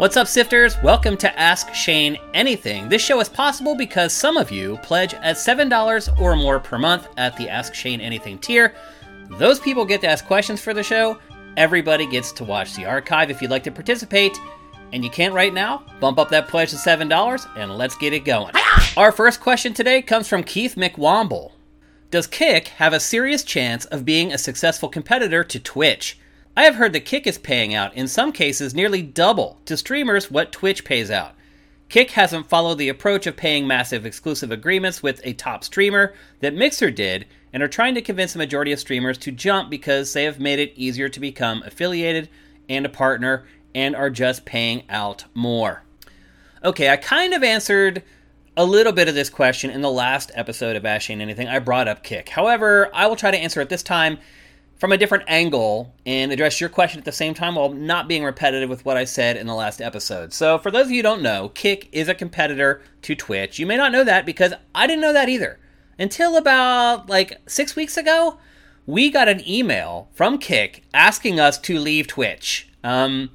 What's up, sifters? Welcome to Ask Shane Anything. This show is possible because some of you pledge at $7 or more per month at the Ask Shane Anything tier. Those people get to ask questions for the show. Everybody gets to watch the archive if you'd like to participate. And you can't right now? Bump up that pledge to $7 and let's get it going. Our first question today comes from Keith McWomble. Does Kick have a serious chance of being a successful competitor to Twitch? I have heard that Kick is paying out, in some cases, nearly double to streamers what Twitch pays out. Kick hasn't followed the approach of paying massive exclusive agreements with a top streamer that Mixer did, and are trying to convince the majority of streamers to jump because they have made it easier to become affiliated and a partner and are just paying out more. Okay, I kind of answered a little bit of this question in the last episode of Ask Shane Anything. I brought up Kick. However, I will try to answer it this time from a different angle and address your question at the same time while not being repetitive with what I said in the last episode. So, for those of you who don't know, Kick is a competitor to Twitch. You may not know that because I didn't know that either. Until about like six weeks ago, we got an email from Kick asking us to leave Twitch. Um,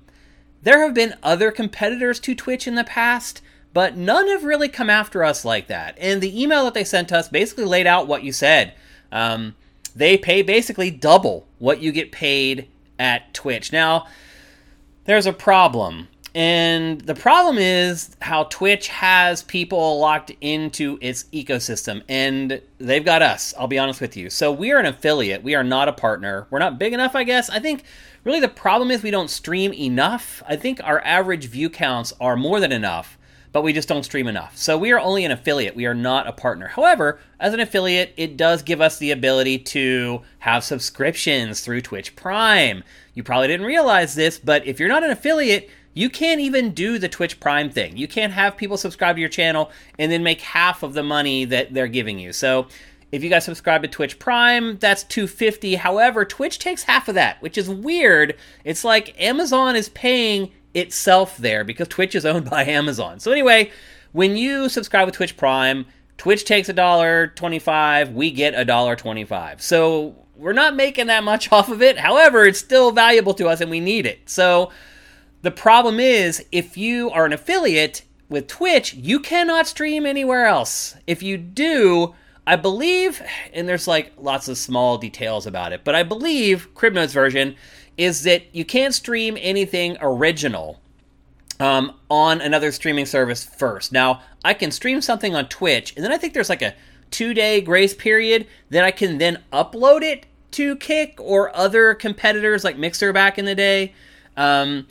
there have been other competitors to Twitch in the past, but none have really come after us like that. And the email that they sent us basically laid out what you said. Um, they pay basically double what you get paid at Twitch. Now, there's a problem. And the problem is how Twitch has people locked into its ecosystem, and they've got us, I'll be honest with you. So we are an affiliate, we are not a partner. We're not big enough, I guess. I think really the problem is we don't stream enough. I think our average view counts are more than enough but we just don't stream enough. So we are only an affiliate. We are not a partner. However, as an affiliate, it does give us the ability to have subscriptions through Twitch Prime. You probably didn't realize this, but if you're not an affiliate, you can't even do the Twitch Prime thing. You can't have people subscribe to your channel and then make half of the money that they're giving you. So if you guys subscribe to Twitch Prime, that's 250. However, Twitch takes half of that, which is weird. It's like Amazon is paying itself there because Twitch is owned by Amazon. So anyway, when you subscribe with Twitch Prime, Twitch takes a dollar twenty-five, we get a dollar twenty-five. So we're not making that much off of it. However, it's still valuable to us and we need it. So the problem is if you are an affiliate with Twitch, you cannot stream anywhere else. If you do, I believe, and there's like lots of small details about it, but I believe Cribnode's version is that you can't stream anything original um, on another streaming service first. Now, I can stream something on Twitch, and then I think there's like a two day grace period that I can then upload it to Kick or other competitors like Mixer back in the day. Um,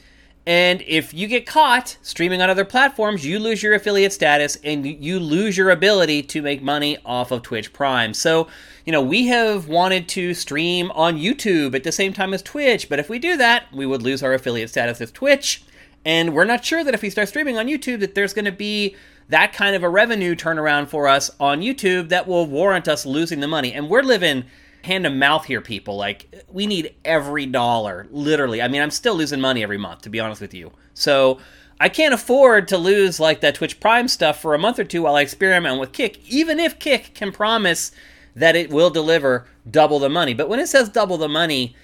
and if you get caught streaming on other platforms, you lose your affiliate status and you lose your ability to make money off of Twitch Prime. So, you know, we have wanted to stream on YouTube at the same time as Twitch, but if we do that, we would lose our affiliate status with Twitch. And we're not sure that if we start streaming on YouTube that there's going to be that kind of a revenue turnaround for us on YouTube that will warrant us losing the money. And we're living hand to mouth here, people. Like, we need every dollar, literally. I mean, I'm still losing money every month, to be honest with you. So, I can't afford to lose like that Twitch Prime stuff for a month or two while I experiment with Kick, even if Kick can promise that it will deliver double the money. But when it says double the money,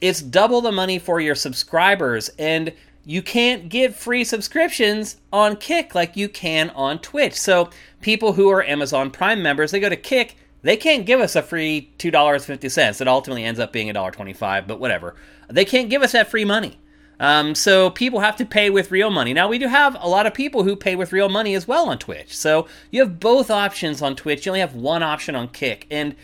it's double the money for your subscribers. And you can't get free subscriptions on Kick like you can on Twitch. So, people who are Amazon Prime members, they go to Kick they can't give us a free $2.50. It ultimately ends up being $1.25, but whatever. They can't give us that free money. Um, so people have to pay with real money. Now, we do have a lot of people who pay with real money as well on Twitch. So you have both options on Twitch. You only have one option on Kick. And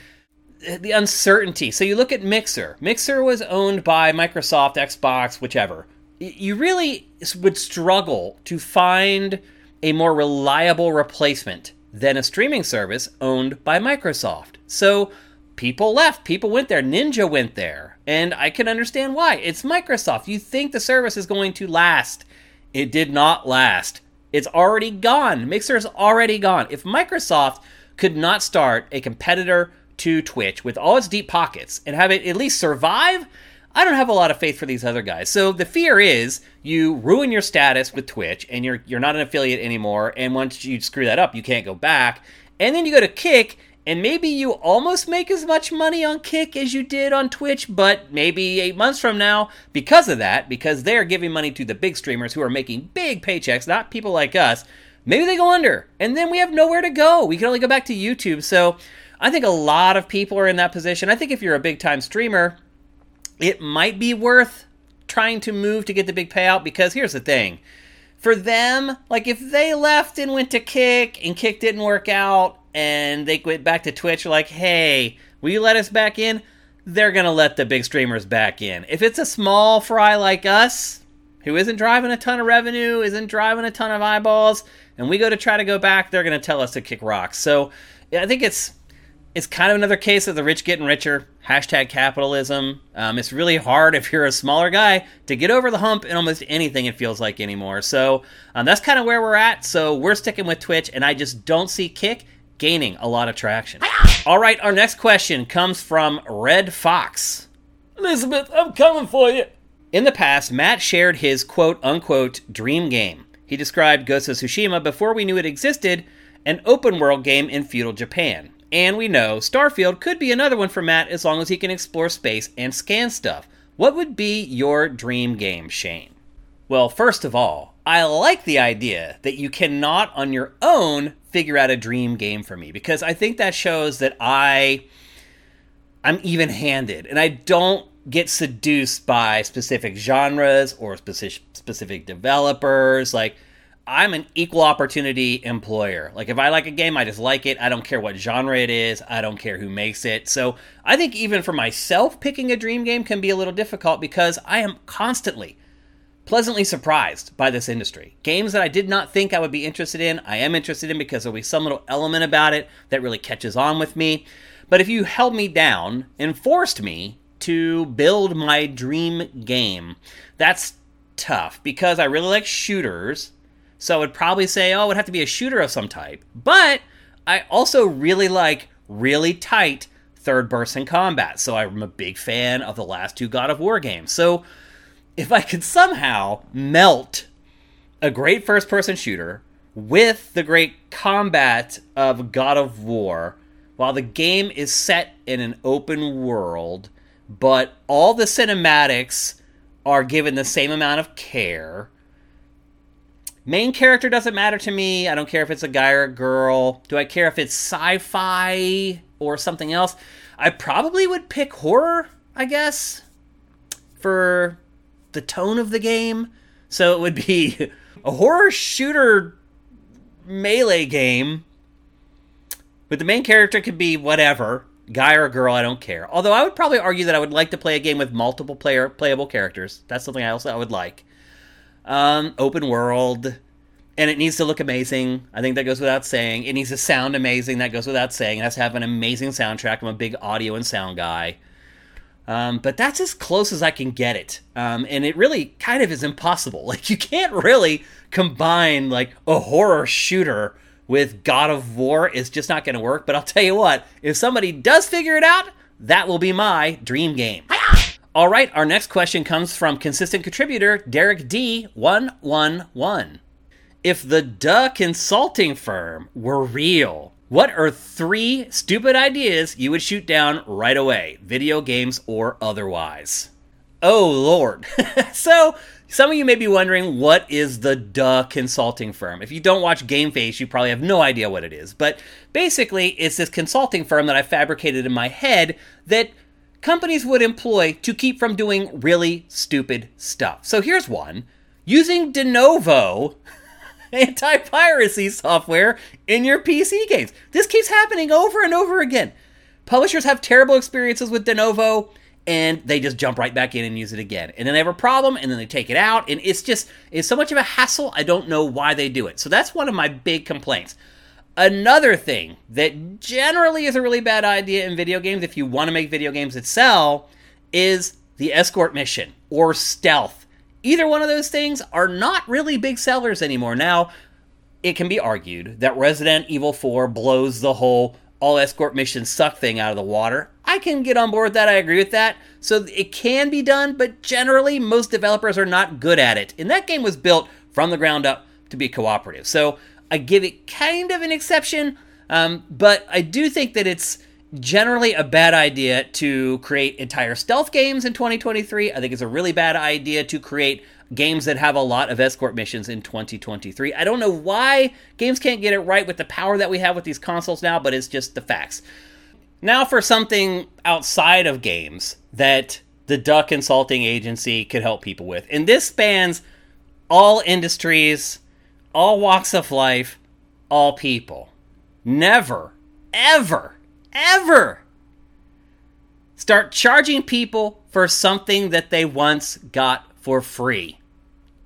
the uncertainty. So you look at Mixer. Mixer was owned by Microsoft, Xbox, whichever. You really would struggle to find a more reliable replacement than a streaming service owned by Microsoft. So people left, people went there, Ninja went there, and I can understand why. It's Microsoft. You think the service is going to last. It did not last. It's already gone. Mixer is already gone. If Microsoft could not start a competitor to Twitch with all its deep pockets and have it at least survive, I don't have a lot of faith for these other guys. So the fear is you ruin your status with Twitch and you're you're not an affiliate anymore and once you screw that up, you can't go back. And then you go to Kick and maybe you almost make as much money on Kick as you did on Twitch, but maybe eight months from now, because of that, because they're giving money to the big streamers who are making big paychecks, not people like us, maybe they go under, and then we have nowhere to go. We can only go back to YouTube. So I think a lot of people are in that position. I think if you're a big time streamer, it might be worth trying to move to get the big payout because here's the thing. For them, like if they left and went to Kick and Kick didn't work out and they went back to Twitch, like, hey, will you let us back in? They're going to let the big streamers back in. If it's a small fry like us, who isn't driving a ton of revenue, isn't driving a ton of eyeballs, and we go to try to go back, they're going to tell us to kick rocks. So I think it's it's kind of another case of the rich getting richer. Hashtag capitalism. Um, it's really hard if you're a smaller guy to get over the hump in almost anything it feels like anymore. So um, that's kind of where we're at. So we're sticking with Twitch, and I just don't see Kick gaining a lot of traction. All right, our next question comes from Red Fox. Elizabeth, I'm coming for you. In the past, Matt shared his quote unquote dream game. He described Ghost of Tsushima before we knew it existed, an open world game in feudal Japan. And we know Starfield could be another one for Matt as long as he can explore space and scan stuff. What would be your dream game, Shane? Well, first of all, I like the idea that you cannot on your own figure out a dream game for me because I think that shows that I I'm even-handed and I don't get seduced by specific genres or specific specific developers like I'm an equal opportunity employer. Like if I like a game, I just like it. I don't care what genre it is. I don't care who makes it. So I think even for myself, picking a dream game can be a little difficult because I am constantly pleasantly surprised by this industry. Games that I did not think I would be interested in, I am interested in because there'll be some little element about it that really catches on with me. But if you held me down and forced me to build my dream game, that's tough because I really like shooters so I would probably say, oh, it would have to be a shooter of some type. But I also really like really tight third person combat. So I'm a big fan of the last two God of War games. So if I could somehow melt a great first person shooter with the great combat of God of War, while the game is set in an open world, but all the cinematics are given the same amount of care Main character doesn't matter to me. I don't care if it's a guy or a girl. Do I care if it's sci fi or something else? I probably would pick horror, I guess, for the tone of the game. So it would be a horror shooter melee game. But the main character could be whatever, guy or girl, I don't care. Although I would probably argue that I would like to play a game with multiple player playable characters. That's something I also I would like um, open world, and it needs to look amazing. I think that goes without saying. It needs to sound amazing. That goes without saying. It has to have an amazing soundtrack. I'm a big audio and sound guy. Um, but that's as close as I can get it. Um, and it really kind of is impossible. Like, you can't really combine, like, a horror shooter with God of War. It's just not going to work. But I'll tell you what, if somebody does figure it out, that will be my dream game. All right, our next question comes from consistent contributor Derek D111. If the Duh consulting firm were real, what are three stupid ideas you would shoot down right away, video games or otherwise? Oh, Lord. so, some of you may be wondering what is the Duh consulting firm. If you don't watch Game Face, you probably have no idea what it is. But basically, it's this consulting firm that I fabricated in my head that companies would employ to keep from doing really stupid stuff. So here's one using Denuvo anti piracy software in your PC games. This keeps happening over and over again. Publishers have terrible experiences with Denuvo and they just jump right back in and use it again. And then they have a problem and then they take it out and it's just it's so much of a hassle. I don't know why they do it. So that's one of my big complaints. Another thing that generally is a really bad idea in video games, if you want to make video games that sell, is the escort mission or stealth. Either one of those things are not really big sellers anymore. Now, it can be argued that Resident Evil 4 blows the whole all escort missions suck thing out of the water. I can get on board with that. I agree with that. So it can be done, but generally, most developers are not good at it. And that game was built from the ground up to be cooperative. So I give it kind of an exception, Um, but I do think that it's generally a bad idea to create entire stealth games in 2023. I think it's a really bad idea to create games that have a lot of escort missions in 2023. I don't know why games can't get it right with the power that we have with these consoles now, but it's just the facts. Now for something outside of games that the Duh Consulting Agency could help people with. And this spans all industries, all walks of life, all people. Never, ever, ever start charging people for something that they once got for free.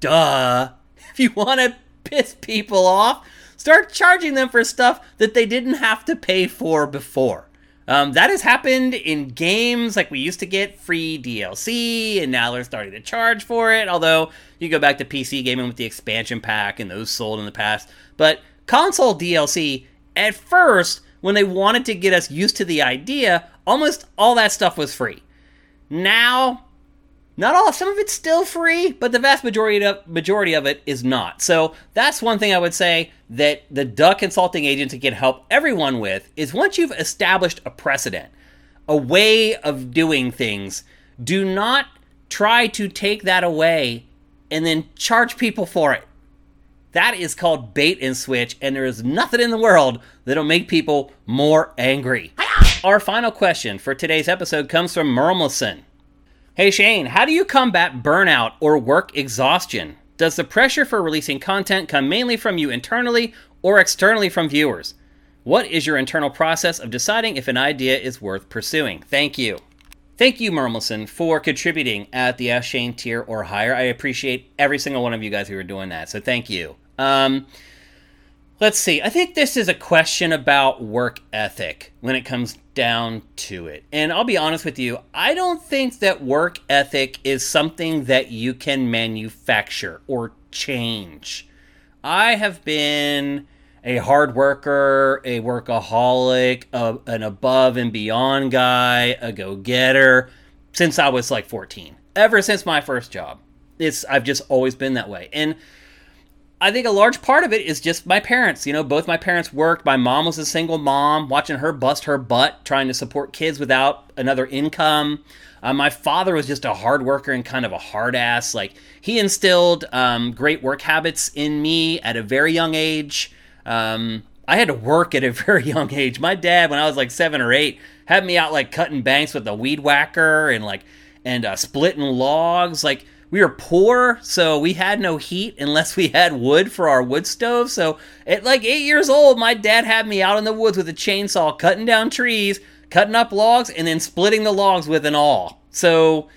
Duh. If you want to piss people off, start charging them for stuff that they didn't have to pay for before. Um, that has happened in games like we used to get free DLC, and now they're starting to charge for it. Although you go back to PC gaming with the expansion pack, and those sold in the past. But console DLC, at first, when they wanted to get us used to the idea, almost all that stuff was free. Now not all, some of it's still free, but the vast majority of majority of it is not. So that's one thing I would say that the Duh Consulting Agency can help everyone with is once you've established a precedent, a way of doing things, do not try to take that away and then charge people for it. That is called bait and switch, and there is nothing in the world that'll make people more angry. Our final question for today's episode comes from Mermelson. Hey Shane, how do you combat burnout or work exhaustion? Does the pressure for releasing content come mainly from you internally or externally from viewers? What is your internal process of deciding if an idea is worth pursuing? Thank you. Thank you, Mermelson, for contributing at the Ask Shane tier or higher. I appreciate every single one of you guys who are doing that, so thank you. Um, let's see. I think this is a question about work ethic when it comes down to it. And I'll be honest with you, I don't think that work ethic is something that you can manufacture or change. I have been a hard worker, a workaholic, a, an above and beyond guy, a go getter since I was like 14. Ever since my first job. It's I've just always been that way. And I think a large part of it is just my parents. You know, both my parents worked. My mom was a single mom, watching her bust her butt trying to support kids without another income. Uh, my father was just a hard worker and kind of a hard ass. Like, he instilled um, great work habits in me at a very young age. Um, I had to work at a very young age. My dad, when I was like seven or eight, had me out like cutting banks with a weed whacker and like, and uh, splitting logs. Like, we were poor, so we had no heat unless we had wood for our wood stove. So at like eight years old, my dad had me out in the woods with a chainsaw, cutting down trees, cutting up logs, and then splitting the logs with an awl. So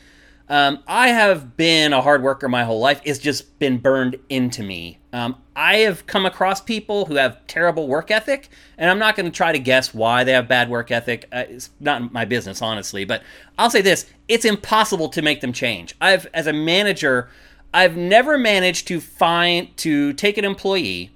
um, I have been a hard worker my whole life. It's just been burned into me. Um, I have come across people who have terrible work ethic, and I'm not going to try to guess why they have bad work ethic. Uh, it's not my business, honestly. But I'll say this: it's impossible to make them change. I've, as a manager, I've never managed to find to take an employee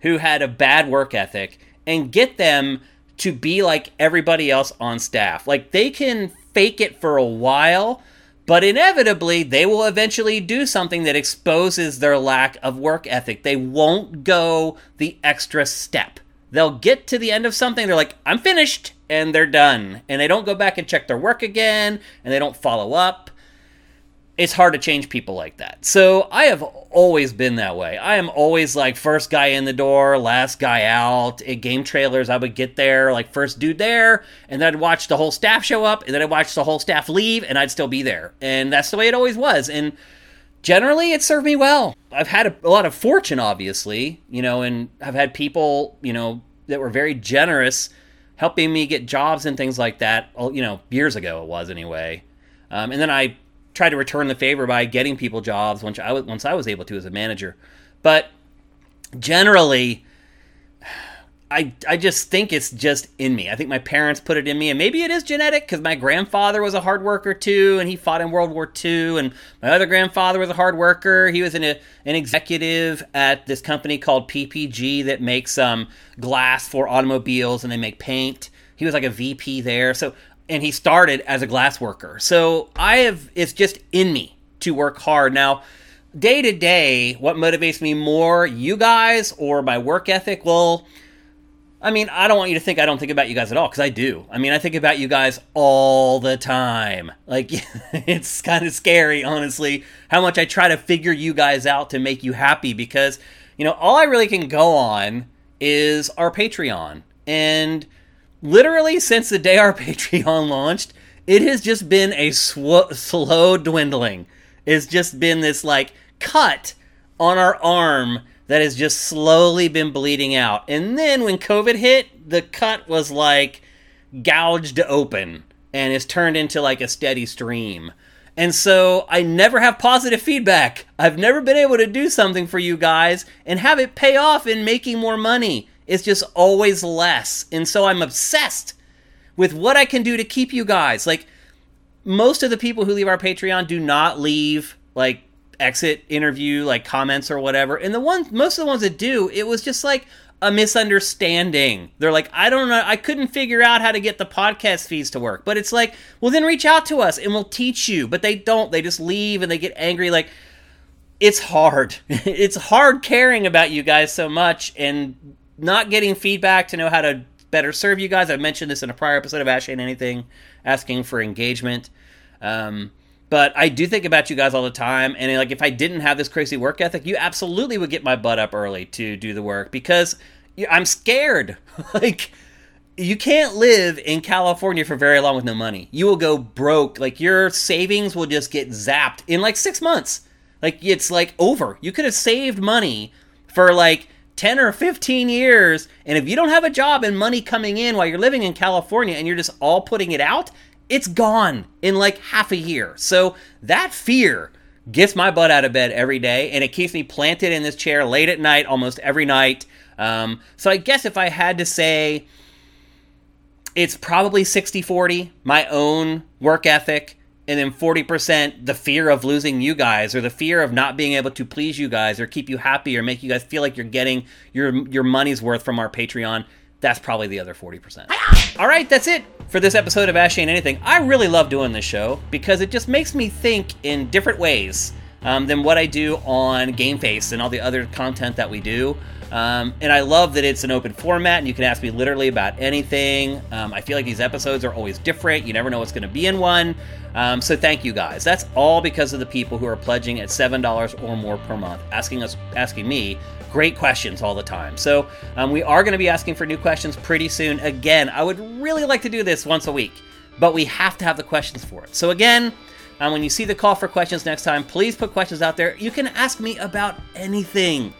who had a bad work ethic and get them to be like everybody else on staff. Like they can fake it for a while but inevitably, they will eventually do something that exposes their lack of work ethic. They won't go the extra step. They'll get to the end of something, they're like, I'm finished, and they're done. And they don't go back and check their work again, and they don't follow up it's hard to change people like that. So I have always been that way. I am always like first guy in the door, last guy out. GameTrailers, I would get there, like first dude there, and then I'd watch the whole staff show up, and then I'd watch the whole staff leave, and I'd still be there. And that's the way it always was. And generally, it served me well. I've had a, a lot of fortune, obviously, you know, and I've had people, you know, that were very generous helping me get jobs and things like that, you know, years ago it was anyway. Um, and then I try to return the favor by getting people jobs once I was once I was able to as a manager. But generally, I I just think it's just in me. I think my parents put it in me, and maybe it is genetic because my grandfather was a hard worker too, and he fought in World War II, and my other grandfather was a hard worker. He was an an executive at this company called PPG that makes um glass for automobiles, and they make paint. He was like a VP there, so and he started as a glass worker. So I have it's just in me to work hard. Now, day to day, what motivates me more, you guys or my work ethic? Well, I mean, I don't want you to think I don't think about you guys at all, because I do. I mean, I think about you guys all the time. Like, it's kind of scary, honestly, how much I try to figure you guys out to make you happy, because, you know, all I really can go on is our Patreon. And literally, since the day our Patreon launched, it has just been a sw- slow dwindling. It's just been this, like, cut on our arm that has just slowly been bleeding out. And then when COVID hit, the cut was like gouged open and it's turned into like a steady stream. And so I never have positive feedback. I've never been able to do something for you guys and have it pay off in making more money. It's just always less. And so I'm obsessed with what I can do to keep you guys. Like most of the people who leave our Patreon do not leave like exit interview like comments or whatever. And the ones most of the ones that do, it was just like a misunderstanding. They're like, I don't know, I couldn't figure out how to get the podcast fees to work. But it's like, well then reach out to us and we'll teach you. But they don't. They just leave and they get angry like it's hard. it's hard caring about you guys so much and not getting feedback to know how to better serve you guys. I mentioned this in a prior episode of Ask Shane Anything, asking for engagement. Um, but I do think about you guys all the time, and like if I didn't have this crazy work ethic, you absolutely would get my butt up early to do the work because I'm scared. like you can't live in California for very long with no money. You will go broke. Like your savings will just get zapped in like six months. Like it's like over. You could have saved money for like 10 or 15 years. And if you don't have a job and money coming in while you're living in California and you're just all putting it out, it's gone in like half a year. So that fear gets my butt out of bed every day and it keeps me planted in this chair late at night almost every night. Um, so I guess if I had to say, it's probably 60 40, my own work ethic, and then 40% the fear of losing you guys or the fear of not being able to please you guys or keep you happy or make you guys feel like you're getting your your money's worth from our Patreon. That's probably the other 40%. All right, that's it for this episode of Ask Shane Anything. I really love doing this show because it just makes me think in different ways um, than what I do on GameFace and all the other content that we do. Um, and I love that it's an open format and you can ask me literally about anything. Um, I feel like these episodes are always different. You never know what's going to be in one. Um, so thank you guys. That's all because of the people who are pledging at seven dollars or more per month, asking us, asking me great questions all the time. So um, we are going to be asking for new questions pretty soon. Again, I would really like to do this once a week, but we have to have the questions for it. So again, um, when you see the call for questions next time, please put questions out there. You can ask me about anything.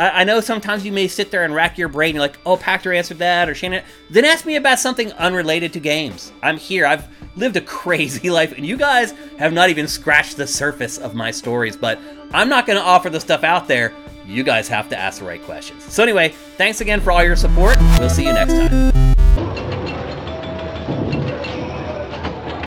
I, I know sometimes you may sit there and rack your brain. You're like, oh, Pachter answered that, or Shannon. Then ask me about something unrelated to games. I'm here. I've lived a crazy life, and you guys have not even scratched the surface of my stories, but I'm not going to offer the stuff out there you guys have to ask the right questions. So, anyway, thanks again for all your support. We'll see you next time.